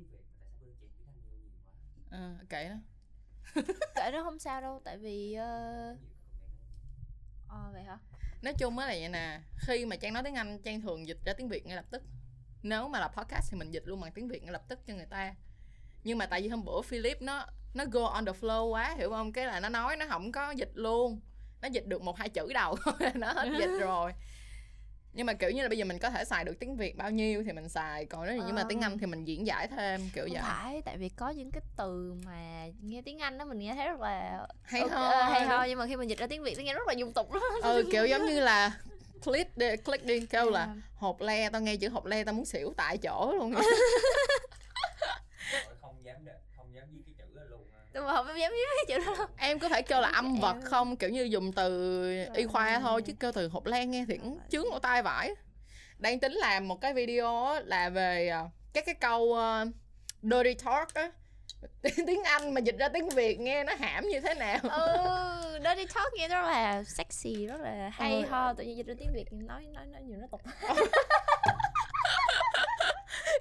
tiếng Việt mà tại sao bên chị tiếng Anh nhiều nhiều quá. Ờ, kệ đó kệ nó không sao đâu tại vì ờ cái đó. ờ, vậy hả? Nói chung á là vậy nè khi mà trang nói tiếng anh trang thường dịch ra tiếng việt ngay lập tức. Nếu mà là podcast thì mình dịch luôn bằng tiếng việt ngay lập tức cho người ta. Nhưng mà tại vì hôm bữa philip nó nó go on the flow quá hiểu không? Cái là nó nói nó không có dịch luôn. Nó dịch được một hai chữ đầu thôi nó hết dịch rồi nhưng mà kiểu như là bây giờ mình có thể xài được tiếng việt bao nhiêu thì mình xài còn nếu như nhưng mà Ờ. tiếng anh thì mình diễn giải thêm kiểu không vậy phải tại vì có những cái từ mà nghe tiếng anh đó mình nghe thấy rất là hay ok, ho ờ, hay ho nhưng mà khi mình dịch ra tiếng việt nó nghe rất là dung tục lắm ừ kiểu giống như là click đi click đi kêu là À. hộp le tao nghe chữ hộp le tao muốn xỉu tại chỗ luôn Rồi không dám đ- không dám viết cái chữ luôn mà không dám viết cái chữ đó đâu em có thể kêu là âm vật Em- không? Kiểu như dùng từ y khoa thôi chứ kêu từ hộp len nghe thì cũng chướng lỗ tai vải đang tính làm một cái video là về à, các cái câu uh, dirty talk á. Tiếng anh mà dịch ra tiếng việt nghe nó hãm như thế nào? Ừ dirty talk nghe rất là sexy rất là hay Ừ. ho tự nhiên dịch ra tiếng việt nói nói nói nhiều nó tục.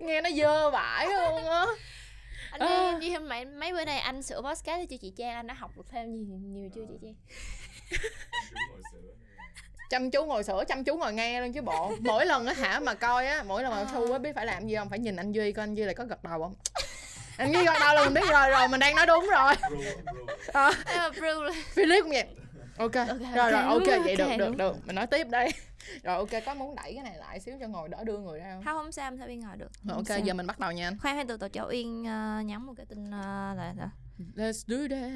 Nghe nó dơ vải luôn á anh Ờ. đi đi mấy mấy bữa nay anh sửa podcast cho chị Trang anh đã học được thêm nhiều nhiều chưa chị Trang? Chú ngồi sửa chăm chú ngồi sửa chăm chú ngồi nghe luôn chứ bộ. Mỗi lần á hả mà coi á mỗi lần mà thu á biết phải làm gì không? Phải nhìn anh duy coi anh duy lại có gật đầu không? Anh duy gật đầu là mình biết rồi rồi mình đang nói đúng rồi. Ờ. em Blue Philip cũng vậy ok rồi rồi ok vậy được ok, được đúng. được mình nói tiếp đây rồi ok có muốn đẩy cái này lại xíu cho ngồi đỡ đưa người ra không không không sao sẽ bên ngồi được Rồi, ok sao. giờ mình bắt đầu nha anh khoan khoan từ từ chỗ Uyên ờ, nhắn một cái tin uh, là là let's do that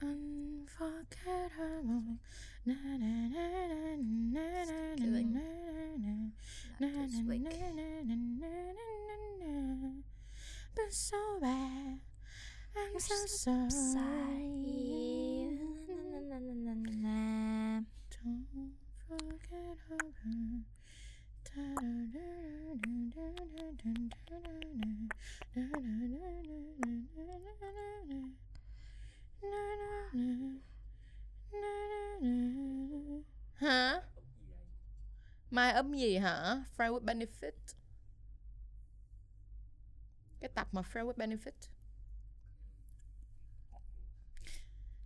Unforgettable. Na, na, na, na, na, na, na, Doing- na, na, na, na, forget her. Hả? Mai ấm gì hả? Friend with benefit. Cái tập mà Friend with benefit.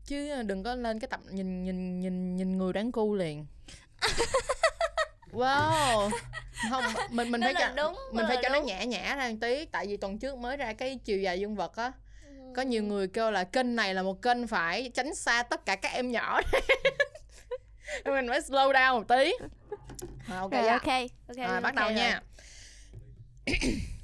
Chứ đừng có lên cái tập nhìn nhìn nhìn nhìn người đáng cu liền. Wow. Không, mình mình phải cho đúng, mình phải cho nó đúng. nhã nhã ra một tí tại vì tuần trước mới ra cái chiều dài dương vật á. Có Ừ. nhiều người kêu là kênh này là một kênh phải tránh xa tất cả các em nhỏ. mình phải slow down một tí. À, ok, Rồi, ok ok Rồi, ok bắt đầu rồi. nha.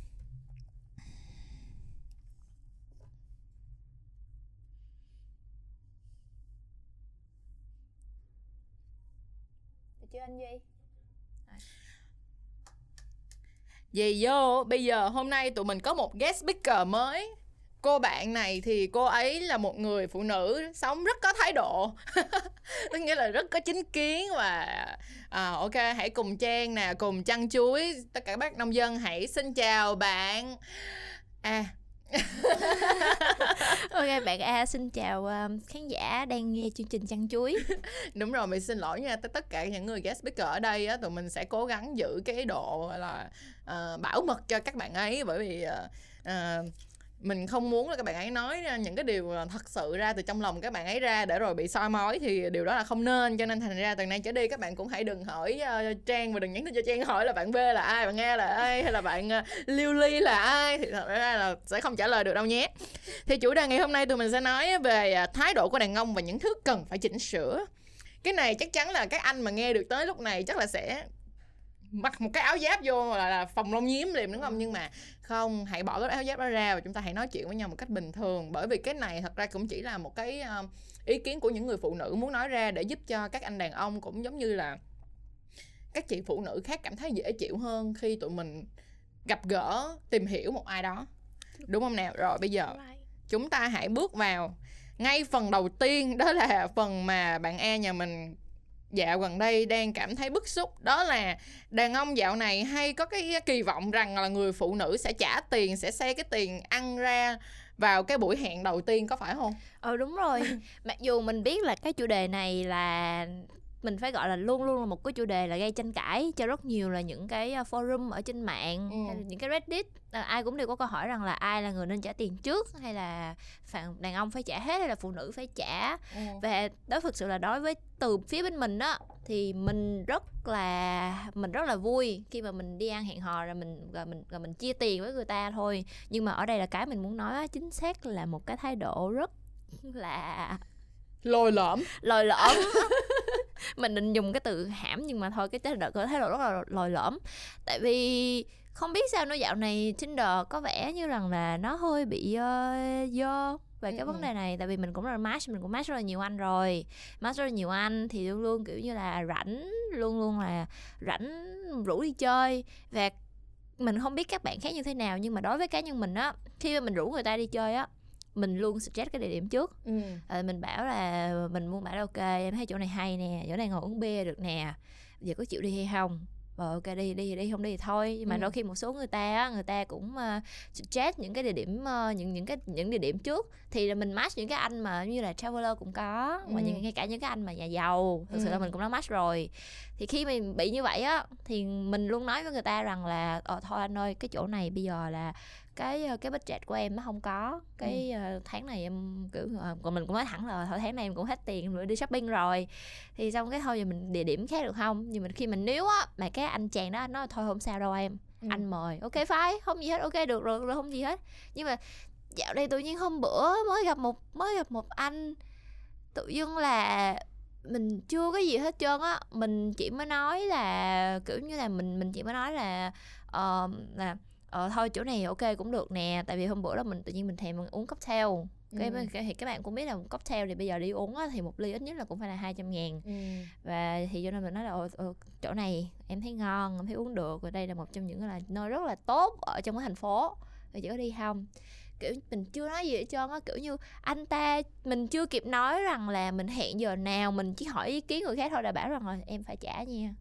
Được chưa anh Duy vô, bây giờ hôm nay tụi mình có một guest speaker mới. Cô bạn này thì cô ấy là một người phụ nữ sống rất có thái độ. Tức nghĩa là rất có chính kiến và à, ok hãy cùng Trang nè, cùng chăn chuối tất cả các bác nông dân hãy xin chào bạn. À, ok bạn A xin chào um, khán giả đang nghe chương trình chăn chuối. Đúng rồi mình xin lỗi nha tất tất cả những người guest speaker ở đây á tụi mình sẽ cố gắng giữ cái độ gọi là uh, bảo mật cho các bạn ấy bởi vì uh, uh, mình không muốn là các bạn ấy nói những cái điều thật sự ra từ trong lòng các bạn ấy ra để rồi bị soi mói thì điều đó là không nên. Cho nên thành ra từ nay trở đi các bạn cũng hãy đừng hỏi uh, Trang và đừng nhắn tin cho Trang hỏi là bạn B là ai bạn nghe là ai hay là bạn ờ, uh, Liêu Ly là ai thì thật ra là sẽ không trả lời được đâu nhé. Thì chủ đề ngày hôm nay tụi mình sẽ nói về ờ, thái độ của đàn ông và những thứ cần phải chỉnh sửa. Cái này chắc chắn là các anh mà nghe được tới lúc này chắc là sẽ mặc một cái áo giáp vô là, là phòng lông nhiếm liền đúng không? Nhưng mà không hãy bỏ cái áo giáp đó ra và chúng ta hãy nói chuyện với nhau một cách bình thường. Bởi vì cái này thật ra cũng chỉ là một cái ờ, ý kiến của những người phụ nữ muốn nói ra để giúp cho các anh đàn ông cũng giống như là các chị phụ nữ khác cảm thấy dễ chịu hơn khi tụi mình gặp gỡ tìm hiểu một ai đó. Đúng không nào? Rồi bây giờ chúng ta hãy bước vào ngay phần đầu tiên đó là phần mà bạn E nhà mình dạo gần đây đang cảm thấy bức xúc đó là đàn ông dạo này hay có cái kỳ vọng rằng là người phụ nữ sẽ trả tiền sẽ xe cái tiền ăn ra vào cái buổi hẹn đầu tiên có phải không? Ờ đúng rồi. Mặc dù mình biết là cái chủ đề này là mình phải gọi là luôn luôn là một cái chủ đề là gây tranh cãi cho rất nhiều là những cái uh, forum ở trên mạng Ừ. hay là những cái reddit. À, ai cũng đều có câu hỏi rằng là ai là người nên trả tiền trước hay là đàn ông phải trả hết hay là phụ nữ phải trả. Ừ. và đó thực sự là đối với từ phía bên mình á thì mình rất là mình rất là vui khi mà mình đi ăn hẹn hò rồi mình rồi mình rồi mình chia tiền với người ta thôi. Nhưng mà ở đây là cái mình muốn nói chính xác là một cái thái độ rất là lôi lõm. Lồi lõm mình định dùng cái từ hãm nhưng mà thôi cái thái độ cái thái độ rất là lồi lõm. Tại vì không biết sao nó dạo này Tinder có vẻ như rằng là nó hơi bị uh, dơ về cái Ừ, vấn ừ. đề này. Tại vì mình cũng là match mình cũng match rất là nhiều anh rồi. Match rất là nhiều anh thì luôn luôn kiểu như là rảnh luôn luôn là rảnh rủ đi chơi. Và mình không biết các bạn khác như thế nào nhưng mà đối với cá nhân mình á khi mà mình rủ người ta đi chơi á mình luôn suggest cái địa điểm trước ừ. Ờ, mình bảo là mình muốn bảo là ok em thấy chỗ này hay nè chỗ này ngồi uống bia được nè giờ có chịu đi hay không ờ ok đi đi đi không đi thì thôi nhưng mà Ừ. đôi khi một số người ta á, người ta cũng uh, suggest những cái địa điểm ờ, những những cái những địa điểm trước thì là mình match những cái anh mà như là traveler cũng có Ừ. những ngay cả những cái anh mà nhà giàu thực sự Ừ. là mình cũng đã match rồi thì khi mình bị như vậy á thì mình luôn nói với người ta rằng là ờ thôi anh ơi cái chỗ này bây giờ là cái ờ, cái budget của em nó không có. Cái ờ, tháng này em kiểu ờ, còn mình cũng nói thẳng là thôi tháng này em cũng hết tiền rồi đi shopping rồi. Thì xong cái thôi giờ mình địa điểm khác được không? Nhưng mình khi mình nếu á mà cái anh chàng đó anh nói thôi không sao đâu em. Ừ. anh mời ok phải không gì hết ok được rồi rồi không gì hết. Nhưng mà dạo đây tự nhiên hôm bữa mới gặp một mới gặp một anh tự dưng là mình chưa có gì hết trơn á. Mình chỉ mới nói là kiểu như là mình mình chỉ mới nói là ờ, là ờ thôi chỗ này ok cũng được nè tại vì hôm bữa đó mình tự nhiên mình thèm uống cocktail cái Ừ. cái- thì các bạn cũng biết là cocktail thì bây giờ đi uống á, thì một ly ít nhất là cũng phải là 200 ngàn Ừ. và thì cho nên mình nói là "Ồ, ồ, chỗ này em thấy ngon em thấy uống được và đây là một trong những là nơi rất là tốt ở trong cái thành phố thì chỉ có đi không kiểu mình chưa nói gì hết trơn á kiểu như anh ta mình chưa kịp nói rằng là mình hẹn giờ nào mình chỉ hỏi ý kiến người khác thôi đã bảo rằng là em phải trả nha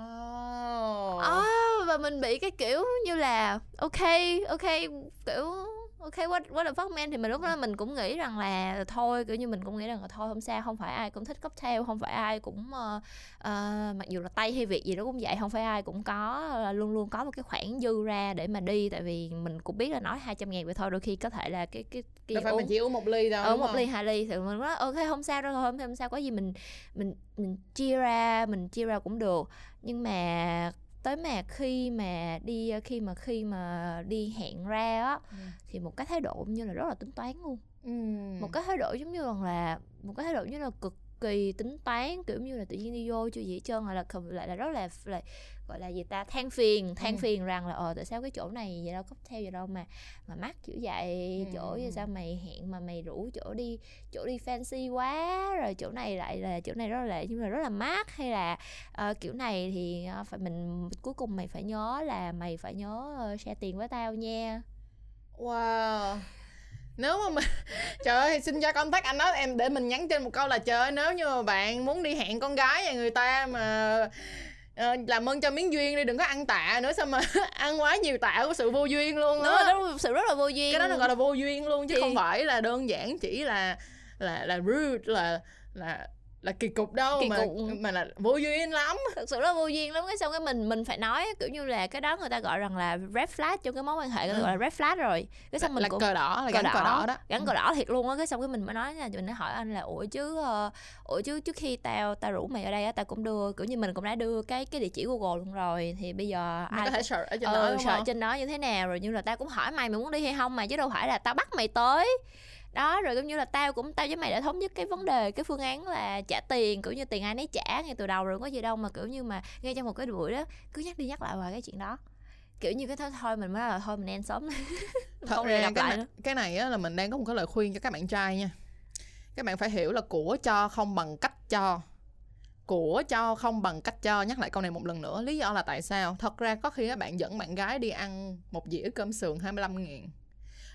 Oh. Ờ, và mình bị cái kiểu như là ok ok kiểu ok what what the fuck man. Thì mình lúc đó mình cũng nghĩ rằng là thôi kiểu như mình cũng nghĩ rằng là thôi không sao không phải ai cũng thích cocktail không phải ai cũng ờ, ờ, mặc dù là tay hay việc gì đó cũng vậy không phải ai cũng có ờ, luôn luôn có một cái khoản dư ra để mà đi. Tại vì mình cũng biết là nói 200 ngàn vậy thôi đôi khi có thể là cái cái cái đâu phải uống- mình chỉ uống một ly đâu đúng một không? ly hai ly thì mình nói ok không sao đâu không không sao có gì mình mình mình chia ra mình chia ra cũng được. Nhưng mà tới mà khi mà đi khi mà khi mà đi hẹn ra á Ừ. thì một cái thái độ như là rất là tính toán luôn Ừ. một cái thái độ giống như là một cái thái độ như là cực kỳ tính toán kiểu như là tự nhiên đi vô chưa gì hết trơn hoặc là lại là rất là, là gọi là gì ta than phiền than Ừ. phiền rằng là ờ tại sao cái chỗ này vậy đâu cocktail vậy đâu mà mà mắc kiểu vậy Ừ, chỗ vậy sao mày hẹn mà mày rủ chỗ đi chỗ đi fancy quá rồi chỗ này lại là chỗ này rất là nhưng mà rất là mát hay là ờ, kiểu này thì ờ, phải mình cuối cùng mày phải nhớ là mày phải nhớ ờ, share tiền với tao nha. Wow nếu mà mình trời ơi xin cho contact anh đó em để mình nhắn trên một câu là trời ơi nếu như mà bạn muốn đi hẹn con gái nhà người ta mà ờ, làm ơn cho miếng duyên đi đừng có ăn tạ nữa sao mà ăn quá nhiều tạ có sự vô duyên luôn đúng á. rồi đó là sự rất là vô duyên. Cái đó nó gọi là vô duyên luôn chứ Thì- không phải là đơn giản chỉ là là là rude là là là kỳ cục đâu Kỳ mà cục. mà là vô duyên lắm. Thực sự rất vô duyên lắm. Cái xong cái mình mình phải nói kiểu như là cái đó người ta gọi rằng là red flag trong cái mối quan hệ người ta Ừ. gọi là red flag rồi. Cái xong mình là cũng cờ đỏ là cờ gắn cờ đỏ, đỏ đó. gắn cờ đỏ thiệt luôn á. Cái xong cái mình mới nói nha mình mới hỏi anh là ủa chứ ờ, ủa chứ trước khi tao tao rủ mày ở đây á tao cũng đưa kiểu như mình cũng đã đưa cái cái địa chỉ google luôn rồi thì bây giờ Mày có thể search ở trên ờ, đó sợ không? trên đó như thế nào? Rồi như là tao cũng hỏi mày mày muốn đi hay không mà chứ đâu phải là tao bắt mày tới đó rồi cũng như là tao cũng tao với mày đã thống nhất cái vấn đề cái phương án là trả tiền kiểu như tiền ai nấy trả ngay từ đầu rồi không có gì đâu mà kiểu như mà ngay trong một cái buổi đó cứ nhắc đi nhắc lại hoài cái chuyện đó. Kiểu như cái thôi thôi mình mới là thôi mình end sớm thật không ra gặp cái lại này, nữa. cái này á, là mình đang có một cái lời khuyên cho các bạn trai nha. Các bạn phải hiểu là của cho không bằng cách cho. Của cho không bằng cách cho. Nhắc lại câu này một lần nữa lý do là tại sao? Thật ra có khi các bạn dẫn bạn gái đi ăn một dĩa cơm sườn 25 ngàn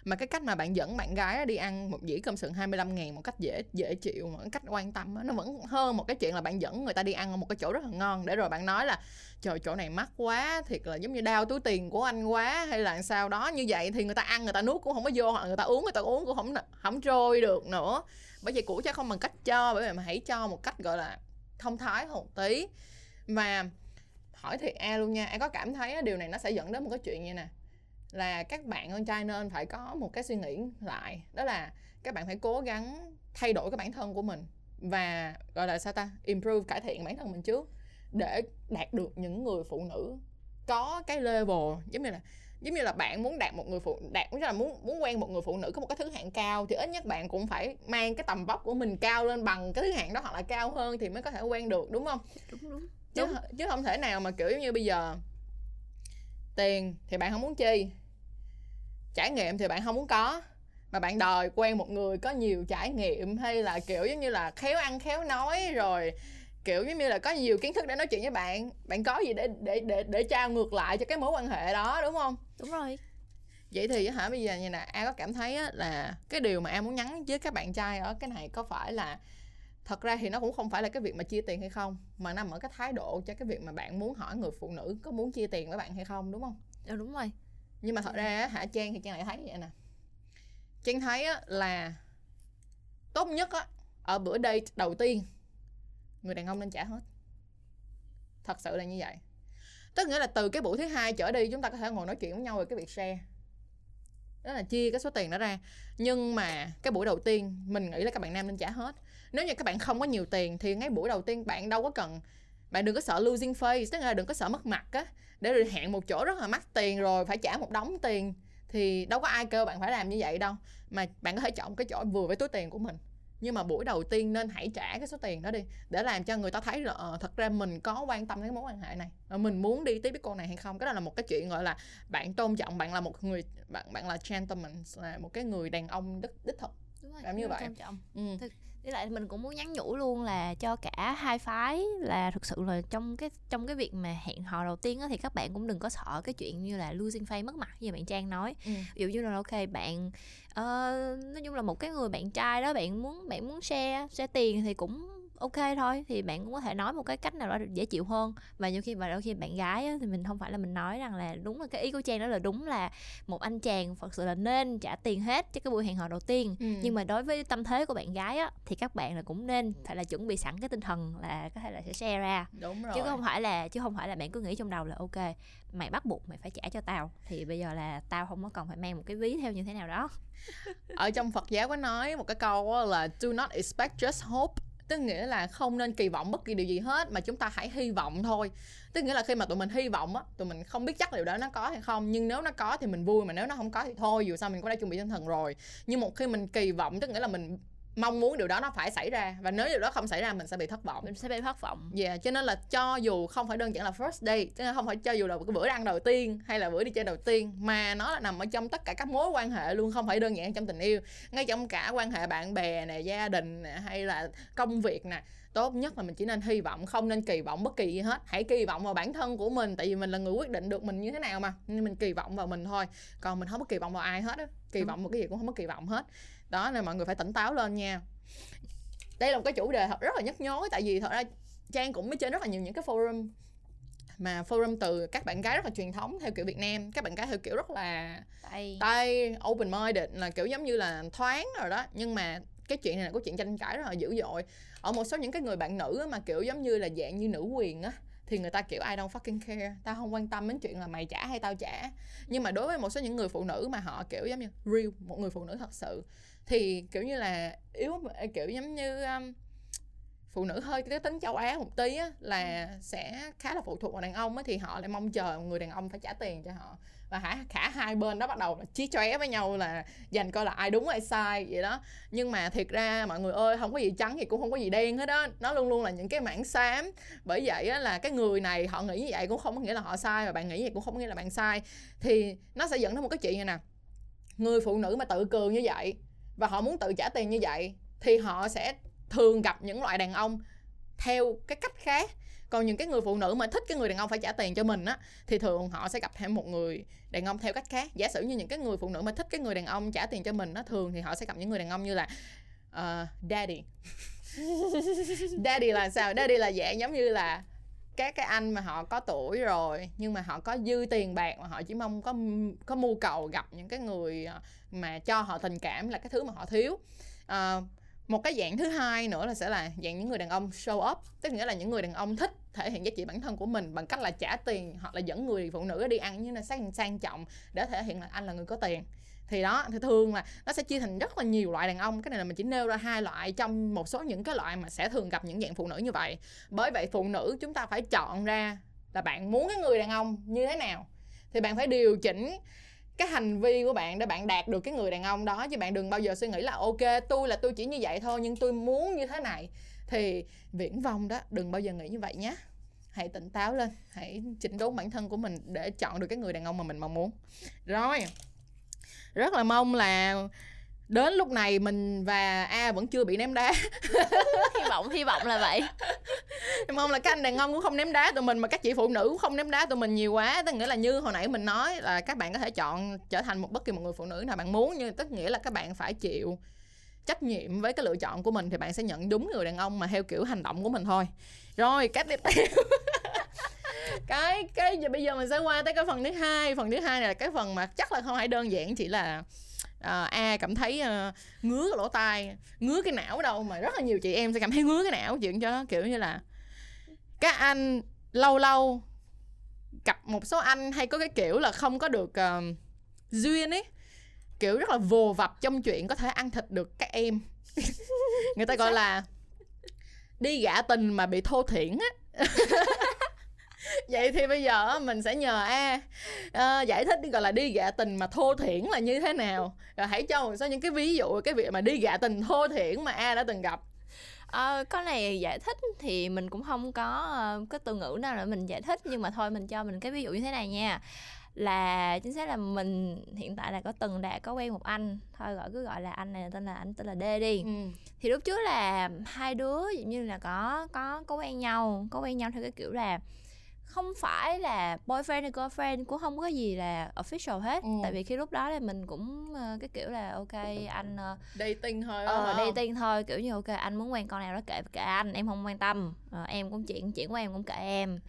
mà cái cách mà bạn dẫn bạn gái đi ăn một dĩa cơm sườn 25 ngàn một cách dễ dễ chịu một cách quan tâm nó vẫn hơn một cái chuyện là bạn dẫn người ta đi ăn ở một cái chỗ rất là ngon. Để rồi bạn nói là, trời, chỗ này mắc quá, thiệt là giống như đau túi tiền của anh quá, hay là sao đó. Như vậy thì người ta ăn, người ta nuốt cũng không có vô hoặc người ta uống, người ta uống cũng không không trôi được nữa. Bởi vậy cũ chắc không bằng cách cho, bởi vậy mà hãy cho một cách, gọi là, thông thái hơn một tí. Và hỏi thiệt a luôn nha em có cảm thấy điều này nó sẽ dẫn đến một cái chuyện như nè là các bạn con trai nên phải có một cái suy nghĩ lại đó là các bạn phải cố gắng thay đổi cái bản thân của mình và gọi là sao ta improve cải thiện bản thân mình trước để đạt được những người phụ nữ có cái level giống như là giống như là bạn muốn đạt một người phụ đạt cũng là muốn muốn quen một người phụ nữ có một cái thứ hạng cao thì ít nhất bạn cũng phải mang cái tầm vóc của mình cao lên bằng cái thứ hạng đó hoặc là cao hơn thì mới có thể quen được đúng không? Đúng đúng. Chứ, chứ không thể nào mà kiểu như bây giờ tiền thì bạn không muốn chi trải nghiệm thì bạn không muốn có mà bạn đòi quen một người có nhiều trải nghiệm hay là kiểu giống như là khéo ăn khéo nói rồi kiểu giống như là có nhiều kiến thức để nói chuyện với bạn bạn có gì để để để để trao ngược lại cho cái mối quan hệ đó đúng không? Đúng rồi. Vậy thì hả bây giờ như nè a có cảm thấy á, là cái điều mà em muốn nhắn với các bạn trai ở cái này có phải là thật ra thì nó cũng không phải là cái việc mà chia tiền hay không mà nằm ở cái thái độ cho cái việc mà bạn muốn hỏi người phụ nữ có muốn chia tiền với bạn hay không đúng không? Ừ, đúng rồi nhưng mà thật ra á, hả trang thì trang lại thấy vậy nè. Trang thấy á, là tốt nhất á ở bữa date đầu tiên người đàn ông nên trả hết. Thật sự là như vậy. Tức nghĩa là từ cái buổi thứ hai trở đi chúng ta có thể ngồi nói chuyện với nhau về cái việc xe đó là chia cái số tiền đó ra. Nhưng mà cái buổi đầu tiên mình nghĩ là các bạn nam nên trả hết. Nếu như các bạn không có nhiều tiền thì ngay buổi đầu tiên bạn đâu có cần bạn đừng có sợ losing face tức là đừng có sợ mất mặt á. Để rồi hẹn một chỗ rất là mắc tiền rồi phải trả một đống tiền thì đâu có ai kêu bạn phải làm như vậy đâu. Mà bạn có thể chọn cái chỗ vừa với túi tiền của mình. Nhưng mà buổi đầu tiên nên hãy trả cái số tiền đó đi để làm cho người ta thấy là ờ, thật ra mình có quan tâm đến cái mối quan hệ này. Và mình muốn đi tiếp với cô này hay không? Cái đó là một cái chuyện gọi là bạn tôn trọng bạn là một người bạn bạn là gentleman là một cái người đàn ông đích đích thực. Đúng rồi Làm như vậy. ừ. Thực- với lại mình cũng muốn nhắn nhủ luôn là cho cả hai phái là thực sự là trong cái trong cái việc mà hẹn hò đầu tiên á thì các bạn cũng đừng có sợ cái chuyện như là losing face mất mặt như bạn Trang nói Ừ. ví dụ như là ok bạn ờ, nói chung là một cái người bạn trai đó bạn muốn bạn muốn share share tiền thì cũng ok thôi thì bạn cũng có thể nói một cái cách nào đó dễ chịu hơn. Và nhiều khi mà đôi khi bạn gái á, thì mình không phải là mình nói rằng là đúng là cái ý của trang đó là đúng là một anh chàng thật sự là nên trả tiền hết cho cái buổi hẹn hò đầu tiên. Ừ. nhưng mà đối với tâm thế của bạn gái á thì các bạn là cũng nên phải là chuẩn bị sẵn cái tinh thần là có thể là sẽ share ra. Đúng rồi. chứ không phải là chứ không phải là bạn cứ nghĩ trong đầu là ok mày bắt buộc mày phải trả cho tao. Thì bây giờ là tao không có cần phải mang một cái ví theo như thế nào đó. Ở trong Phật giáo có nói một cái câu là do not expect just hope tức nghĩa là không nên kỳ vọng bất kỳ điều gì hết, mà chúng ta hãy hy vọng thôi. Tức nghĩa là khi mà tụi mình hy vọng á, tụi mình không biết chắc điều đó nó có hay không, nhưng nếu nó có thì mình vui, mà nếu nó không có thì thôi, dù sao mình cũng đã chuẩn bị tinh thần rồi. Nhưng một khi mình kỳ vọng, tức nghĩa là mình mong muốn điều đó nó phải xảy ra và nếu điều đó không xảy ra mình sẽ bị thất vọng mình sẽ bị thất vọng Yeah, cho nên là cho dù không phải đơn giản là first date, tức là không phải cho dù là cái bữa ăn đầu tiên hay là bữa đi chơi đầu tiên mà nó là nằm ở trong tất cả các mối quan hệ luôn, không phải đơn giản trong tình yêu, ngay trong cả quan hệ bạn bè nè, gia đình nè hay là công việc nè. Tốt nhất là mình chỉ nên hy vọng, không nên kỳ vọng bất kỳ gì hết. Hãy kỳ vọng vào bản thân của mình tại vì mình là người quyết định được mình như thế nào mà. Nên mình kỳ vọng vào mình thôi. Còn mình không có kỳ vọng vào ai hết á. Kỳ vọng một cái gì cũng không có kỳ vọng hết. Đó nên mọi người phải tỉnh táo lên nha. Đây là một cái chủ đề thật rất là nhức nhối tại vì thật ra Trang cũng mới trên rất là nhiều những cái forum mà forum từ các bạn gái rất là truyền thống theo kiểu Việt Nam các bạn gái theo kiểu rất là tại tay open minded là kiểu giống như là thoáng rồi đó. Nhưng mà cái chuyện này là có chuyện tranh cãi rất là dữ dội. Ở một số những cái người bạn nữ á, mà kiểu giống như là dạng như nữ quyền á thì người ta kiểu I don't fucking care. Tao không quan tâm đến chuyện là mày trả hay tao trả. Nhưng mà đối với một số những người phụ nữ mà họ kiểu giống như real một người phụ nữ thật sự thì kiểu như là yếu kiểu giống như um, phụ nữ hơi cái tính châu Á một tí á, là sẽ khá là phụ thuộc vào đàn ông á, thì họ lại mong chờ người đàn ông phải trả tiền cho họ và hả cả hai bên đó bắt đầu là chí chóe với nhau là dành coi là ai đúng ai sai vậy đó. Nhưng mà thiệt ra mọi người ơi không có gì trắng thì cũng không có gì đen hết á. Nó luôn luôn là những cái mảng xám. Bởi vậy á, là cái người này họ nghĩ như vậy cũng không có nghĩa là họ sai và bạn nghĩ vậy cũng không có nghĩa là bạn sai. Thì nó sẽ dẫn đến một cái chuyện như nè. Người phụ nữ mà tự cường như vậy và họ muốn tự trả tiền như vậy thì họ sẽ thường gặp những loại đàn ông theo cái cách khác. Còn những cái người phụ nữ mà thích cái người đàn ông phải trả tiền cho mình á thì thường họ sẽ gặp thêm một người đàn ông theo cách khác. Giả sử như những cái người phụ nữ mà thích cái người đàn ông trả tiền cho mình á thường thì họ sẽ gặp những người đàn ông như là uh, daddy. Daddy là sao? Daddy là dạng giống như là các cái anh mà họ có tuổi rồi nhưng mà họ có dư tiền bạc mà họ chỉ mong có có mưu cầu gặp những cái người ờ, mà cho họ tình cảm là cái thứ mà họ thiếu. Uh, một cái dạng thứ hai nữa là sẽ là dạng những người đàn ông show up, tức nghĩa là những người đàn ông thích thể hiện giá trị bản thân của mình bằng cách là trả tiền hoặc là dẫn người phụ nữ đi ăn như là sang sang trọng để thể hiện là anh là người có tiền. Thì đó, thì thường là nó sẽ chia thành rất là nhiều loại đàn ông. Cái này là mình chỉ nêu ra hai loại trong một số những cái loại mà sẽ thường gặp những dạng phụ nữ như vậy. Bởi vậy phụ nữ chúng ta phải chọn ra là bạn muốn cái người đàn ông như thế nào. Thì bạn phải điều chỉnh cái hành vi của bạn để bạn đạt được cái người đàn ông đó, chứ bạn đừng bao giờ suy nghĩ là, ok, tôi là tôi chỉ như vậy thôi, nhưng tôi muốn như thế này. Thì viễn vông đó, đừng bao giờ nghĩ như vậy nhé hãy tỉnh táo lên, hãy chỉnh đốn bản thân của mình để chọn được cái người đàn ông mà mình mong muốn. Rồi, rất là mong là đến lúc này mình và a vẫn chưa bị ném đá. Hy vọng hy vọng là vậy. Mong là các anh đàn ông cũng không ném đá tụi mình mà các chị phụ nữ cũng không ném đá tụi mình nhiều quá. Tức nghĩa là như hồi nãy mình nói là các bạn có thể chọn trở thành một bất kỳ một người phụ nữ nào bạn muốn nhưng tức nghĩa là các bạn phải chịu trách nhiệm với cái lựa chọn của mình thì bạn sẽ nhận đúng người đàn ông mà theo kiểu hành động của mình thôi. Rồi cách tiếp theo. Cái cái giờ bây giờ mình sẽ qua tới cái phần thứ hai. Phần thứ hai này là cái phần mà chắc là không phải đơn giản chỉ là à, a cảm thấy uh, ngứa cái lỗ tai ngứa cái não đâu mà rất là nhiều chị em sẽ cảm thấy ngứa cái não chuyện cho nó kiểu như là các anh lâu lâu gặp một số anh hay có cái kiểu là không có được uh, duyên ấy kiểu rất là vồ vập trong chuyện có thể ăn thịt được các em. Người ta gọi là đi gạ tình mà bị thô thiển á vậy thì bây giờ mình sẽ nhờ a uh, giải thích gọi là đi gạ tình mà thô thiển là như thế nào. Rồi hãy cho một số những cái ví dụ cái việc mà đi gạ tình thô thiển mà a đã từng gặp. Ờ, có này giải thích thì mình cũng không có uh, cái từ ngữ nào để mình giải thích nhưng mà thôi mình cho mình cái ví dụ như thế này nha. Là chính xác là mình hiện tại là có từng đã có quen một anh. Thôi gọi cứ gọi là anh này tên là anh tên là D đi. Ừ. thì lúc trước là hai đứa dụ như là có có có quen nhau có quen nhau theo cái kiểu là không phải là boyfriend hay girlfriend cũng không có gì là official hết. Ừ. tại vì khi lúc đó là mình cũng uh, cái kiểu là ok anh uh, dating thôi ờ dating thôi kiểu như ok anh muốn quen con nào đó kệ kệ anh em không quan tâm. Uh, em cũng chuyện chuyện của em cũng kệ em.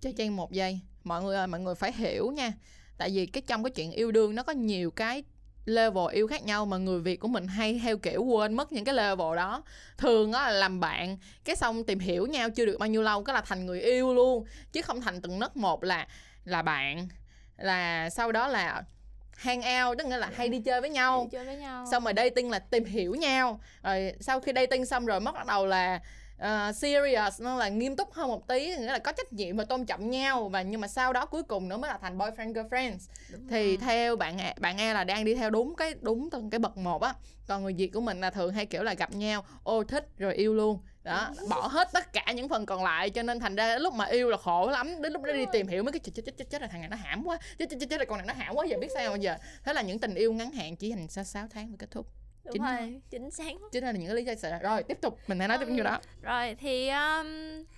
Cho chen một giây. Mọi người ơi mọi người phải hiểu nha. Tại vì cái trong cái chuyện yêu đương nó có nhiều cái level yêu khác nhau mà người Việt của mình hay theo kiểu quên mất những cái level đó. Thường á là làm bạn cái xong tìm hiểu nhau chưa được bao nhiêu lâu cái là thành người yêu luôn. Chứ không thành từng nấc một là là bạn là sau đó là hang out tức nghĩa là hay đi chơi với nhau, đi chơi với nhau. xong rồi dating là tìm hiểu nhau. Rồi sau khi dating xong rồi mất bắt đầu là uh, serious nó là nghiêm túc hơn một tí nghĩa là có trách nhiệm và tôn trọng nhau và nhưng mà sau đó cuối cùng nữa mới là thành boyfriend girlfriend. Đúng thì rồi. theo bạn bạn e là đang đi theo đúng cái đúng từng cái bậc một á. Còn người việt của mình là thường hay kiểu là gặp nhau ô thích rồi yêu luôn. Đó bỏ hết tất cả những phần còn lại cho nên thành ra lúc mà yêu là khổ lắm đến lúc đó đi tìm hiểu mấy cái chết chết chết chết là thằng này nó hãm quá chết chết chết chết là con này nó hãm quá giờ biết sao bây giờ. Thế là những tình yêu ngắn hạn chỉ dành sau 6 tháng mới kết thúc đúng chính rồi chính xác. Chính là những cái lý do xảy rồi tiếp tục mình hãy nói tiếp như đó. rồi thì um,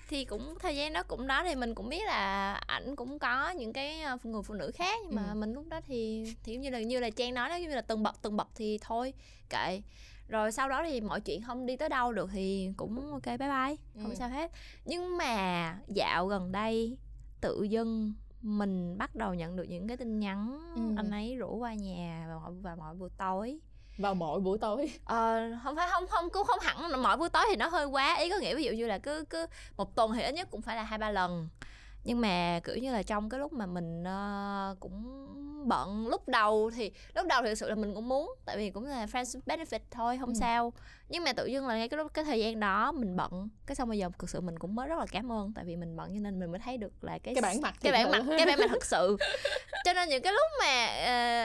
thì cũng thời gian đó cũng đó thì mình cũng biết là ảnh cũng có những cái ờ, người phụ nữ khác nhưng mà ừ. mình lúc đó thì thì như là như là trang nói đó như là từng bậc từng bậc thì thôi kệ. Rồi sau đó thì mọi chuyện không đi tới đâu được thì cũng ok bye bye không ừ. sao hết. Nhưng mà dạo gần đây tự dưng mình bắt đầu nhận được những cái tin nhắn ừ. anh ấy rủ qua nhà và mọi, và mọi buổi tối vào mỗi buổi tối. Ờ không phải, không không, cũng không hẳn mỗi buổi tối thì nó hơi quá. Ý có nghĩa ví dụ như là cứ cứ một tuần thì ít nhất cũng phải là hai, ba lần nhưng mà kiểu như là trong cái lúc mà mình uh, cũng bận lúc đầu thì lúc đầu thì thực sự là mình cũng muốn tại vì cũng là friends benefit thôi không ừ. sao. Nhưng mà tự dưng là ngay cái lúc cái thời gian đó mình bận cái xong bây giờ thực sự mình cũng mới rất là cảm ơn tại vì mình bận cho nên mình mới thấy được là cái cái bản mặt cái bản mặt cái bản mặt thực sự. Cho nên những cái lúc mà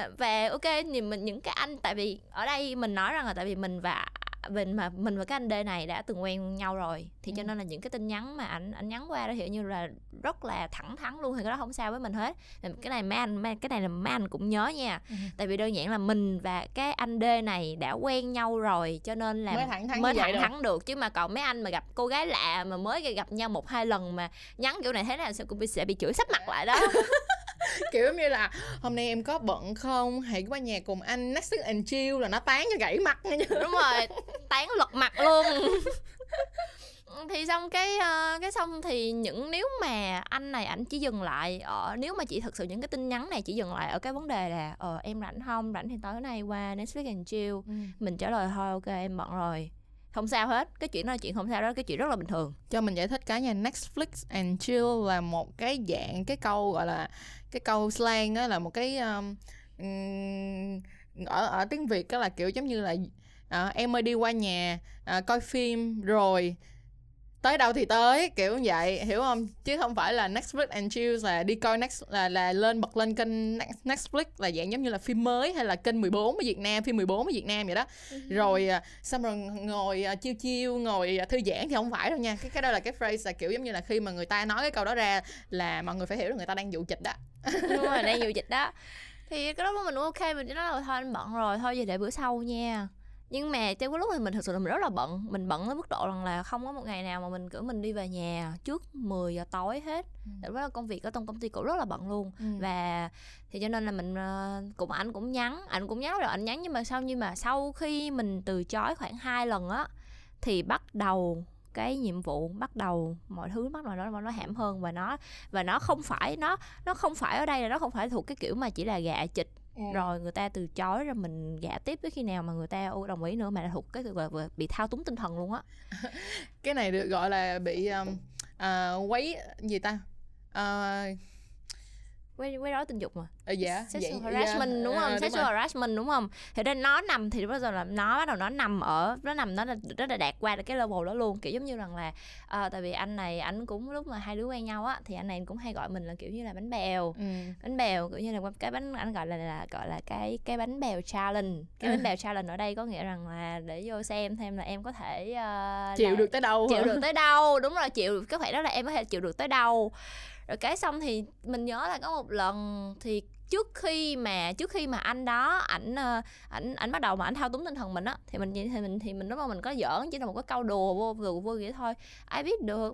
uh, về ok thì mình những cái anh tại vì ở đây mình nói rằng là tại vì mình và mình mà mình và cái anh D này đã từng quen nhau rồi thì ừ. cho nên là những cái tin nhắn mà anh anh nhắn qua đó thì như là rất là thẳng thắn luôn thì cái đó không sao với mình hết. Cái này mấy anh cái này là mấy anh cũng nhớ nha. Ừ. tại vì đơn giản là mình và cái anh D này đã quen nhau rồi cho nên là mới thẳng thắn, mới thẳng thắn được. Chứ mà còn mấy anh mà gặp cô gái lạ mà mới gặp nhau một hai lần mà nhắn kiểu này thế nào sẽ cũng sẽ bị chửi sắp mặt lại đó. Kiểu như là hôm nay em có bận không? Hãy qua nhà cùng anh Netflix and chill là nó tán cho gãy mặt nha. Đúng rồi tán lật mặt luôn. Thì xong cái uh, cái xong thì những nếu mà anh này ảnh chỉ dừng lại ở nếu mà chỉ thực sự những cái tin nhắn này chỉ dừng lại ở cái vấn đề là ờ em rảnh không rảnh thì tối nay qua Netflix and chill ừ. mình trả lời thôi ok em bận rồi. Không sao hết cái chuyện đó là chuyện không sao đó cái chuyện rất là bình thường. Cho mình giải thích cái nha Netflix and chill là một cái dạng cái câu gọi là cái câu slang đó là một cái um, ở ở tiếng Việt đó là kiểu giống như là à, em ơi đi qua nhà à, coi phim rồi tới đâu thì tới kiểu vậy hiểu không? Chứ không phải là Netflix and chill là đi coi Next là là lên bật lên kênh Netflix là dạng giống như là phim mới hay là kênh 14 ở Việt Nam phim 14 ở Việt Nam vậy đó. Rồi à, xong rồi ngồi chiêu chiêu ngồi thư giãn thì không phải đâu nha. Cái cái đó là cái phrase là kiểu giống như là khi mà người ta nói cái câu đó ra là mọi người phải hiểu là người ta đang dụ chịch đó. Đúng rồi đang dù dịch đó. Thì cái đó mình cũng ok mình chỉ nói là thôi anh bận rồi thôi vậy để bữa sau nha nhưng mà trong cái lúc này mình thực sự là mình rất là bận mình bận tới mức độ rằng là không có một ngày nào mà mình kiểu mình đi về nhà trước 10 giờ tối hết Ừ. tại đó là công việc ở trong công ty cũng rất là bận luôn Ừ. và thì cho nên là mình ờ, cũng anh cũng nhắn anh cũng nhắn rồi anh nhắn nhưng mà sau nhưng mà sau khi mình từ chối khoảng hai lần á thì bắt đầu cái nhiệm vụ bắt đầu mọi thứ bắt đầu nó nó hãm hơn và nó và nó không phải nó nó không phải ở đây là nó không phải thuộc cái kiểu mà chỉ là gạ chịch Ừ. rồi người ta từ chối rồi mình gạ tiếp tới khi nào mà người ta đồng ý nữa mà là thuộc cái gọi là bị thao túng tinh thần luôn á. Cái này được gọi là bị um, à, quấy gì ta? À, quấy quấy rối tình dục mà dạ sexual dạng- harassment dạ, đúng không? à, sexual harassment đúng không? Thì đây nó nằm thì bây giờ là nó bắt đầu nó nằm ở nó nằm nó là nó đã đạt qua được cái level đó luôn. Kiểu giống như rằng là ờ, tại vì anh này anh cũng lúc mà hai đứa quen nhau á thì anh này cũng hay gọi mình là kiểu như là bánh bèo. Ừ. bánh bèo kiểu như là cái bánh anh gọi là, là gọi là cái cái bánh bèo challenge. Cái bánh bèo challenge ở đây có nghĩa rằng là để vô xem thêm là em có thể ờ, chịu là- được tới đâu chịu hả? được tới đâu. Đúng rồi chịu cái phải đó là em có thể chịu được tới đâu. Rồi cái xong thì mình nhớ là có một lần thì trước khi mà trước khi mà anh đó ảnh ờ, ảnh ảnh bắt đầu mà ảnh thao túng tinh thần mình á thì mình thì mình thì mình lúc mà mình có giỡn chỉ là một cái câu đùa vô vô vô vậy thôi ai biết được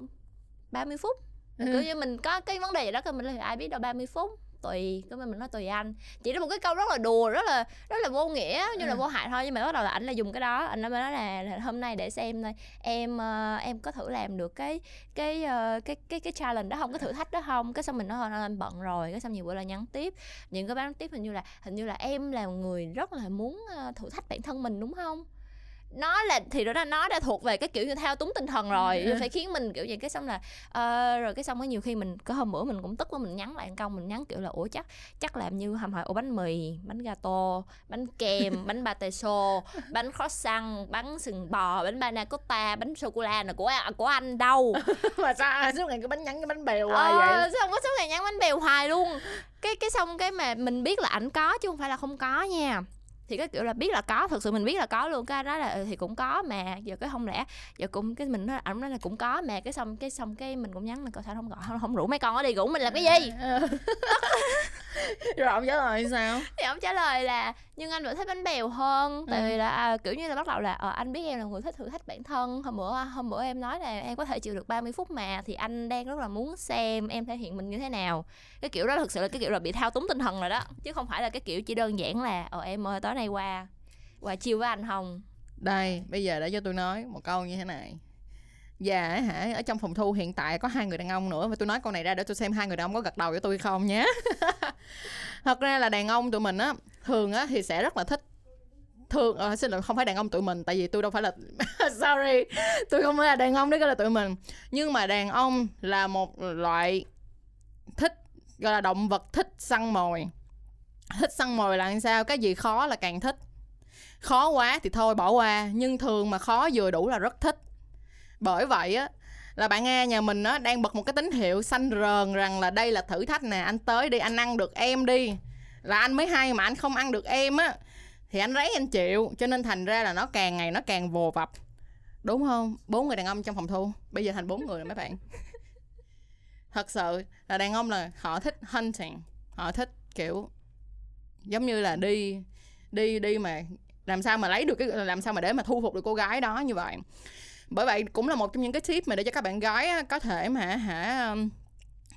30 phút Ừ. cứ như mình có cái vấn đề gì đó cái mình là ai biết đâu 30 phút tùy cái mình nói tùy anh. Chỉ là một cái câu rất là đùa rất là rất là vô nghĩa như là Ừ. vô hại thôi nhưng mà bắt đầu là ảnh là dùng cái đó. Anh nói nói là, là hôm nay để xem thôi em ờ, em có thử làm được cái cái ờ, cái cái cái challenge đó không? Cái thử thách đó không? Cái xong mình nói thôi em bận rồi. Cái xong nhiều bữa là nhắn tiếp. Những cái nhắn tiếp hình như là hình như là em là người rất là muốn ờ, thử thách bản thân mình đúng không nó là thì đó là nó đã thuộc về cái kiểu như thao túng tinh thần rồi Ừ. phải khiến mình kiểu vậy. Cái xong là ờ, rồi cái xong có nhiều khi mình có hôm bữa mình cũng tức quá mình nhắn lại câu mình nhắn kiểu là ủa chắc chắc làm như hầm hỏi ổ bánh mì bánh gato bánh kem bánh pate xô bánh croissant bánh sừng bò bánh banana cotta bánh sô cô la là của của anh đâu? Mà sao suốt ngày cái bánh nhắn cái bánh bèo hoài vậy? ờ, xong có số ngày nhắn bánh bèo hoài luôn. Cái cái xong cái mà mình biết là ảnh có chứ không phải là không có nha thì cái kiểu là biết là có thực sự mình biết là có luôn cái nói là ừ, thì cũng có mà. Giờ cái không lẽ giờ cũng cái mình nói ảnh nói là cũng có mà cái xong cái xong cái mình cũng nhắn là cậu sao không gọi không, không rủ mấy con ở đi rủ mình làm cái gì? Rồi ông trả lời sao? Thì ông trả lời là nhưng anh vẫn thích bánh bèo hơn. Tại Ừ. vì là à, kiểu như là bắt đầu là ờ, anh biết em là người thích thử thách bản thân. Hôm bữa hôm bữa em nói là em có thể chịu được 30 phút mà thì anh đang rất là muốn xem em thể hiện mình như thế nào. Cái kiểu đó thực sự là cái kiểu là bị thao túng tinh thần rồi đó chứ không phải là cái kiểu chỉ đơn giản là ờ em ơi tối này qua qua chiều với anh Hồng. đây bây giờ để cho tôi nói một câu như thế này Dạ hả ở trong phòng thu hiện tại có hai người đàn ông nữa và tôi nói câu này ra để tôi xem hai người đàn ông có gật đầu với tôi không nhé. Thật ra là đàn ông tụi mình á thường á thì sẽ rất là thích thường ờ, xin lỗi không phải đàn ông tụi mình tại vì tôi đâu phải là sorry tôi không phải là đàn ông đấy cái là tụi mình nhưng mà đàn ông là một loại thích gọi là động vật thích săn mồi thích săn mồi là sao? Cái gì khó là càng thích. Khó quá thì thôi, bỏ qua. Nhưng thường mà khó vừa đủ là rất thích. Bởi vậy á, là bạn nghe nhà mình á, đang bật một cái tín hiệu xanh rờn rằng là đây là thử thách nè, anh tới đi, anh ăn được em đi. Là anh mới hay mà anh không ăn được em á, thì anh rấy anh chịu. Cho nên thành ra là nó càng ngày nó càng vồ vập. Đúng không? Bốn người đàn ông trong phòng thu. Bây giờ thành bốn người rồi mấy bạn. Thật sự là đàn ông là họ thích hunting. Họ thích, kiểu giống như là đi đi đi mà làm sao mà lấy được cái làm sao mà để mà thu phục được cô gái đó như vậy. Bởi vậy cũng là một trong những cái tip mà để cho các bạn gái á, có thể mà hả um,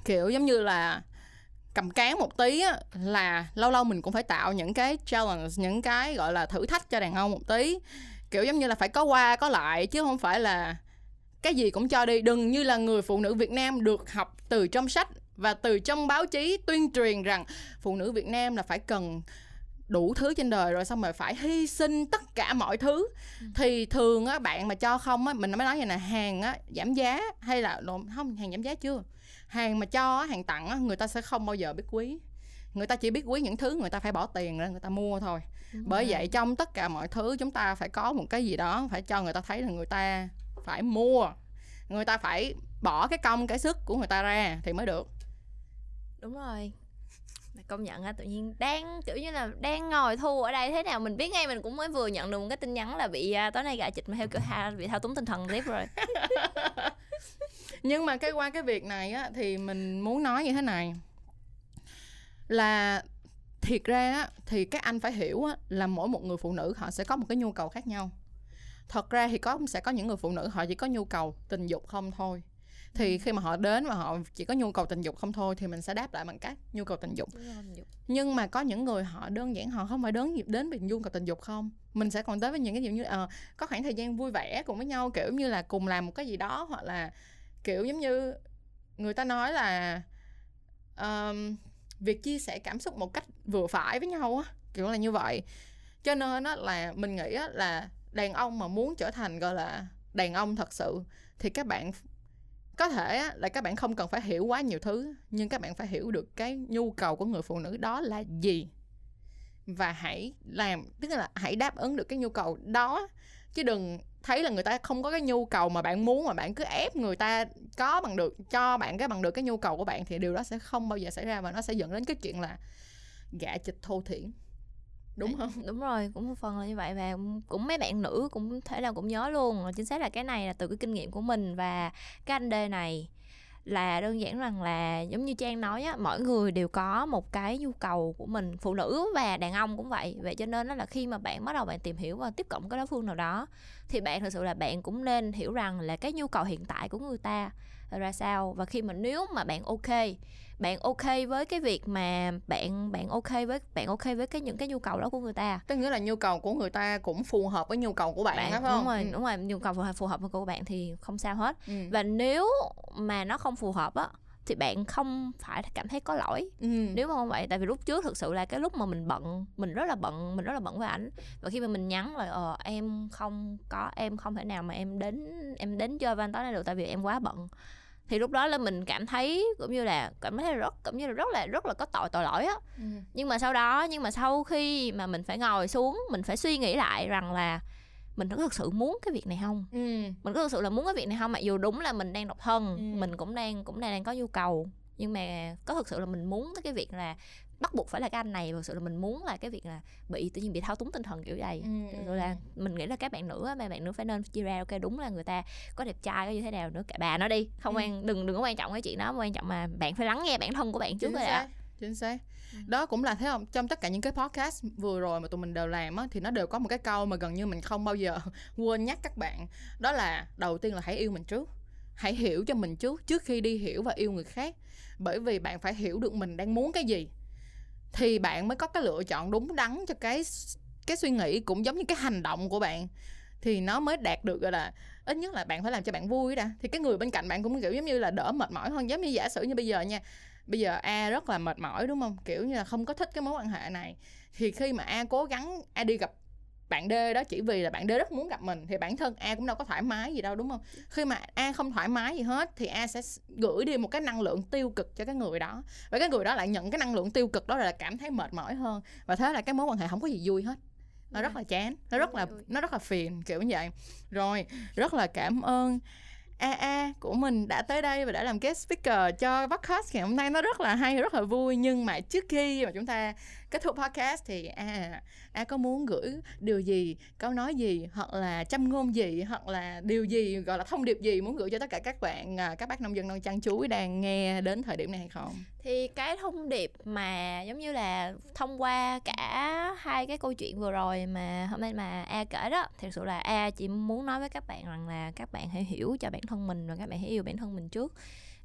kiểu giống như là cầm cán một tí á, là lâu lâu mình cũng phải tạo những cái challenge những cái gọi là thử thách cho đàn ông một tí. Kiểu giống như là phải có qua có lại chứ không phải là cái gì cũng cho đi. Đừng như là người phụ nữ Việt Nam được học từ trong sách và từ trong báo chí tuyên truyền rằng phụ nữ Việt Nam là phải cần đủ thứ trên đời rồi xong rồi phải hy sinh tất cả mọi thứ. Ừ. thì thường á bạn mà cho không á mình mới nói vậy nè hàng á giảm giá hay là không hàng giảm giá chưa? Hàng mà cho hàng tặng á người ta sẽ không bao giờ biết quý. Người ta chỉ biết quý những thứ người ta phải bỏ tiền ra người ta mua thôi. Bởi vậy trong tất cả mọi thứ chúng ta phải có một cái gì đó phải cho người ta thấy là người ta phải mua. Người ta phải bỏ cái công cái sức của người ta ra thì mới được đúng rồi. Mà công nhận á tự nhiên đang kiểu như là đang ngồi thu ở đây thế nào mình biết ngay mình cũng mới vừa nhận được một cái tin nhắn là bị uh, tối nay gà chịch mà theo kiểu ha bị thao túng tinh thần tiếp rồi. Nhưng mà cái qua cái việc này á thì mình muốn nói như thế này. Là thiệt ra á thì các anh phải hiểu á là mỗi một người phụ nữ họ sẽ có một cái nhu cầu khác nhau. Thật ra thì có sẽ có những người phụ nữ họ chỉ có nhu cầu tình dục không thôi thì khi mà họ đến và họ chỉ có nhu cầu tình dục không thôi thì mình sẽ đáp lại bằng cách nhu cầu tình dục. Nhưng mà có những người họ đơn giản họ không phải đến đến vì nhu cầu tình dục không. Mình sẽ còn tới với những cái điều như ờ, có khoảng thời gian vui vẻ cùng với nhau kiểu như là cùng làm một cái gì đó hoặc là kiểu giống như người ta nói là ờm, việc chia sẻ cảm xúc một cách vừa phải với nhau á kiểu là như vậy. Cho nên á là mình nghĩ á là đàn ông mà muốn trở thành gọi là đàn ông thật sự thì các bạn có thể là các bạn không cần phải hiểu quá nhiều thứ, nhưng các bạn phải hiểu được cái nhu cầu của người phụ nữ đó là gì. Và hãy làm, tức là hãy đáp ứng được cái nhu cầu đó. Chứ đừng thấy là người ta không có cái nhu cầu mà bạn muốn, mà bạn cứ ép người ta có bằng được, cho bạn cái bằng được cái nhu cầu của bạn, thì điều đó sẽ không bao giờ xảy ra, và nó sẽ dẫn đến cái chuyện là gã chịch thô thiển đúng không? đúng rồi cũng một phần là như vậy và cũng mấy bạn nữ cũng thể là cũng nhớ luôn chính xác là cái này là từ cái kinh nghiệm của mình và cái anh D này là đơn giản rằng là giống như trang nói á mỗi người đều có một cái nhu cầu của mình phụ nữ và đàn ông cũng vậy. Vậy cho nên đó là khi mà bạn bắt đầu bạn tìm hiểu và tiếp cận cái đối phương nào đó thì bạn thực sự là bạn cũng nên hiểu rằng là cái nhu cầu hiện tại của người ta ra sao. Và khi mà nếu mà bạn ok bạn ok với cái việc mà bạn bạn ok với bạn ok với cái những cái nhu cầu đó của người ta. Tức nghĩa là nhu cầu của người ta cũng phù hợp với nhu cầu của bạn, bạn đó phải không? đúng rồi Ừ. đúng rồi nhu cầu phù hợp, phù hợp với của bạn thì không sao hết. Ừ. và nếu mà nó không phù hợp á thì bạn không phải cảm thấy có lỗi. Ừ. nếu mà không vậy tại vì lúc trước thực sự là cái lúc mà mình bận mình rất là bận mình rất là bận với ảnh. Và khi mà mình nhắn là ờ em không có em không thể nào mà em đến em đến chơi van tối nay được tại vì em quá bận thì lúc đó là mình cảm thấy cũng như là cảm thấy rất cũng như là rất là rất là có tội tội lỗi á Ừ. nhưng mà sau đó nhưng mà sau khi mà mình phải ngồi xuống mình phải suy nghĩ lại rằng là mình có thực sự muốn cái việc này không Ừ. mình có thực sự là muốn cái việc này không mặc dù đúng là mình đang độc thân Ừ. mình cũng đang cũng đang đang có nhu cầu nhưng mà có thực sự là mình muốn cái việc là bắt buộc phải là cái anh này và thực sự là mình muốn là cái việc là bị tự nhiên bị thao túng tinh thần kiểu vậy. Ừ, thực ừ, là mình nghĩ là các bạn nữ mấy bạn nữ phải nên chia ra ok đúng là người ta có đẹp trai có như thế nào nữa cả bà nó đi. Không Ừ. quan đừng đừng có quan trọng cái chuyện đó quan trọng mà bạn phải lắng nghe bản thân của bạn trước rồi đã chính xác. Ừ. đó cũng là thế không trong tất cả những cái podcast vừa rồi mà tụi mình đều làm á thì nó đều có một cái câu mà gần như mình không bao giờ quên nhắc các bạn. Đó là đầu tiên là hãy yêu mình trước. Hãy hiểu cho mình trước trước khi đi hiểu và yêu người khác. Bởi vì bạn phải hiểu được mình đang muốn cái gì thì bạn mới có cái lựa chọn đúng đắn cho cái cái suy nghĩ cũng giống như cái hành động của bạn. Thì nó mới đạt được, gọi là, ít nhất là bạn phải làm cho bạn vui đã thì cái người bên cạnh bạn cũng kiểu giống như là đỡ mệt mỏi hơn. Giống như giả sử như bây giờ nha, bây giờ a rất là mệt mỏi, đúng không? Kiểu như là không có thích cái mối quan hệ này. Thì khi mà a cố gắng, a đi gặp bạn D đó chỉ vì là bạn D rất muốn gặp mình thì bản thân A cũng đâu có thoải mái gì đâu đúng không? Khi mà A không thoải mái gì hết thì A sẽ gửi đi một cái năng lượng tiêu cực cho cái người đó. Và cái người đó lại nhận cái năng lượng tiêu cực đó là cảm thấy mệt mỏi hơn. Và thế là cái mối quan hệ không có gì vui hết. Nó rất là chán nó rất là nó rất là phiền kiểu như vậy. Rồi rất là cảm ơn AA của mình đã tới đây và đã làm guest speaker cho podcast ngày hôm nay. Nó rất là hay, rất là vui. Nhưng mà trước khi mà chúng ta kết thúc podcast thì a a có muốn gửi điều gì câu nói gì, hoặc là châm ngôn gì, hoặc là điều gì, gọi là thông điệp gì muốn gửi cho tất cả các bạn à, các bác nông dân, nông chăn chuối đang nghe đến thời điểm này hay không? Thì cái thông điệp mà, giống như là, thông qua cả hai cái câu chuyện vừa rồi mà hôm nay mà a kể đó, thì sự là a chỉ muốn nói với các bạn rằng là các bạn hãy hiểu cho bản thân mình và các bạn hãy yêu bản thân mình trước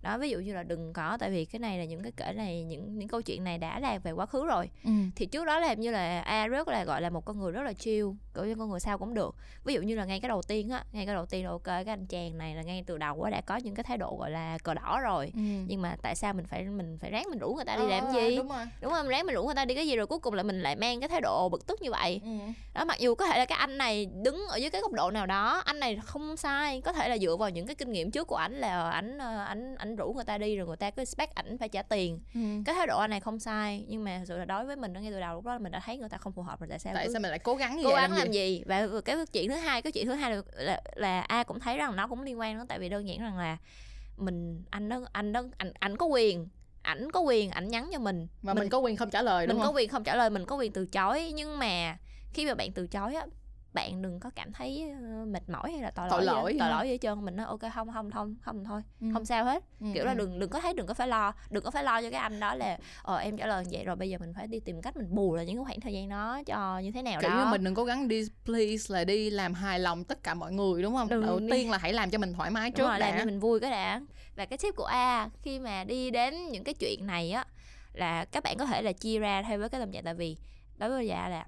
đó ví dụ như là đừng có tại vì cái này là những cái kể này những những câu chuyện này đã là về quá khứ rồi. Ừ. thì trước đó làm như là a rất là gọi là một con người rất là chill kiểu như con người sao cũng được. Ví dụ như là ngay cái đầu tiên á ngay cái đầu tiên là ok cái anh chàng này là ngay từ đầu á đã có những cái thái độ gọi là cờ đỏ rồi. Ừ. nhưng mà tại sao mình phải mình phải ráng mình rủ người ta đi Ờ, làm gì? đúng rồi. Đúng không? Ráng mình rủ người ta đi cái gì rồi cuối cùng là mình lại mang cái thái độ bực tức như vậy. Ừ. đó mặc dù có thể là cái anh này đứng ở dưới cái góc độ nào đó anh này không sai có thể là dựa vào những cái kinh nghiệm trước của ảnh là ảnh ờ, ảnh ảnh rủ người ta đi rồi người ta cứ expect ảnh phải trả tiền. Ừ. cái thái độ anh này không sai nhưng mà thực sự là đối với mình đó ngay từ đầu lúc đó mình đã thấy người ta không phù hợp rồi tại sao tại sao mình lại cố gắng cố vậy gắng làm làm gì? gì? Và cái chuyện thứ hai cái chuyện thứ hai là, là, là a cũng thấy rằng nó cũng liên quan đó tại vì đơn giản rằng là mình anh đó anh đó anh ảnh có quyền ảnh có quyền ảnh nhắn cho mình. Mà mình, có quyền không trả lời đúng mình có không? quyền không trả lời mình có quyền từ chối. Nhưng mà khi mà bạn từ chối á bạn đừng có cảm thấy ờ, mệt mỏi hay là tội, Tội lỗi gì, tội lỗi gì hết trơn mình nói ok không không không không thôi Ừ. không sao hết. Ừ, kiểu là ừ. đừng đừng có thấy đừng có phải lo đừng có phải lo cho cái anh đó là ờ em trả lời vậy rồi bây giờ mình phải đi tìm cách mình bù lại những cái khoảng thời gian đó cho như thế nào kiểu đó. như mình đừng cố gắng đi please là đi làm hài lòng tất cả mọi người đúng không? Đừng đầu đi- tiên là hãy làm cho mình thoải mái Đúng trước rồi, làm đã. cho mình vui cái đã. Và cái tip của A khi mà đi đến những cái chuyện này á là các bạn có thể là chia ra theo với cái tâm trạng. Tại vì đối với dạ là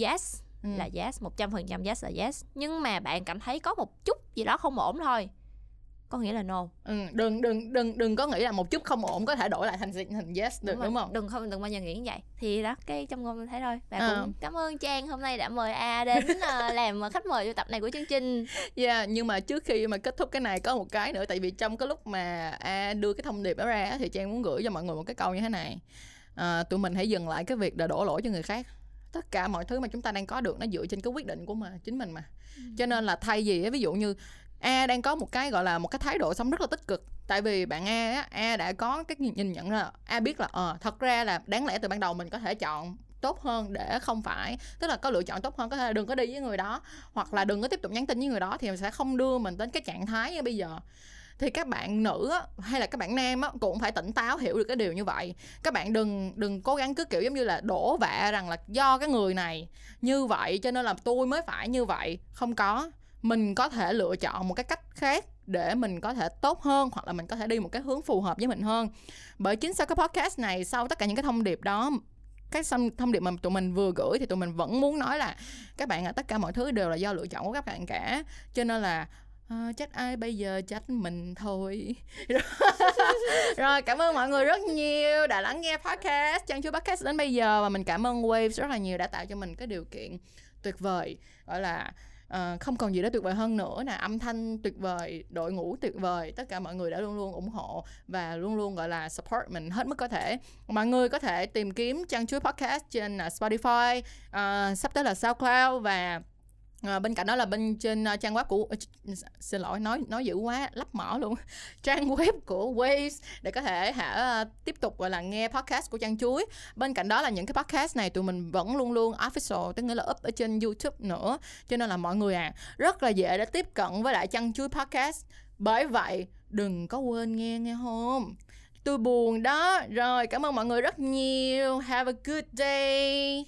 yes Ừ. là yes một trăm phần trăm yes là yes nhưng mà bạn cảm thấy có một chút gì đó không ổn thôi có nghĩa là no ừ, đừng đừng đừng đừng có nghĩ là một chút không ổn có thể đổi lại thành thành yes được đúng, rồi. không đừng không đừng bao giờ nghĩ như vậy thì đó cái trong ngôn thấy thôi và Ờ. cũng cảm ơn trang hôm nay đã mời a đến ờ, làm khách mời cho tập này của chương trình Yeah, nhưng mà trước khi mà kết thúc cái này có một cái nữa tại vì trong cái lúc mà A đưa cái thông điệp đó ra thì Trang muốn gửi cho mọi người một cái câu như thế này. À, tụi mình hãy dừng lại cái việc là đổ lỗi cho người khác. Tất cả mọi thứ mà chúng ta đang có được nó dựa trên cái quyết định của mà chính mình mà. Cho nên là thay vì ví dụ như A đang có một cái gọi là một cái thái độ sống rất là tích cực tại vì bạn A á, A đã có cái nhìn nhận là A biết là ờ thật ra là đáng lẽ từ ban đầu mình có thể chọn tốt hơn để không phải tức là có lựa chọn tốt hơn có thể là đừng có đi với người đó hoặc là đừng có tiếp tục nhắn tin với người đó thì mình sẽ không đưa mình đến cái trạng thái như bây giờ thì các bạn nữ á, hay là các bạn nam á, cũng phải tỉnh táo hiểu được cái điều như vậy. Các bạn đừng đừng cố gắng cứ kiểu giống như là đổ vạ rằng là do cái người này như vậy cho nên là tôi mới phải như vậy. Không có. Mình có thể lựa chọn một cái cách khác để mình có thể tốt hơn hoặc là mình có thể đi một cái hướng phù hợp với mình hơn. Bởi chính sau cái podcast này sau tất cả những cái thông điệp đó cái thông thông điệp mà tụi mình vừa gửi thì tụi mình vẫn muốn nói là các bạn ạ tất cả mọi thứ đều là do lựa chọn của các bạn cả. Cho nên là Ờ, à, chắc ai bây giờ trách mình thôi. Rồi cảm ơn mọi người rất nhiều đã lắng nghe podcast chân chú podcast đến bây giờ và mình cảm ơn Waves rất là nhiều đã tạo cho mình cái điều kiện tuyệt vời gọi là uh, không còn gì đó tuyệt vời hơn nữa nè âm thanh tuyệt vời đội ngũ tuyệt vời tất cả mọi người đã luôn luôn ủng hộ và luôn luôn gọi là support mình hết mức có thể. Mọi người có thể tìm kiếm chăn chuối podcast trên uh, Spotify uh, sắp tới là SoundCloud và À, bên cạnh đó là bên trên uh, trang web của uh, xin lỗi nói nói dữ quá lắp mỏ luôn. Trang web của Waves để có thể hả uh, tiếp tục gọi là nghe podcast của Trang Chuối. Bên cạnh đó là những cái podcast này tụi mình vẫn luôn luôn official tức nghĩa là up ở trên YouTube nữa cho nên là mọi người à rất là dễ để tiếp cận với lại Trang Chuối podcast. Bởi vậy đừng có quên nghe nghe hôm. Tôi buồn đó. Rồi cảm ơn mọi người rất nhiều. Have a good day.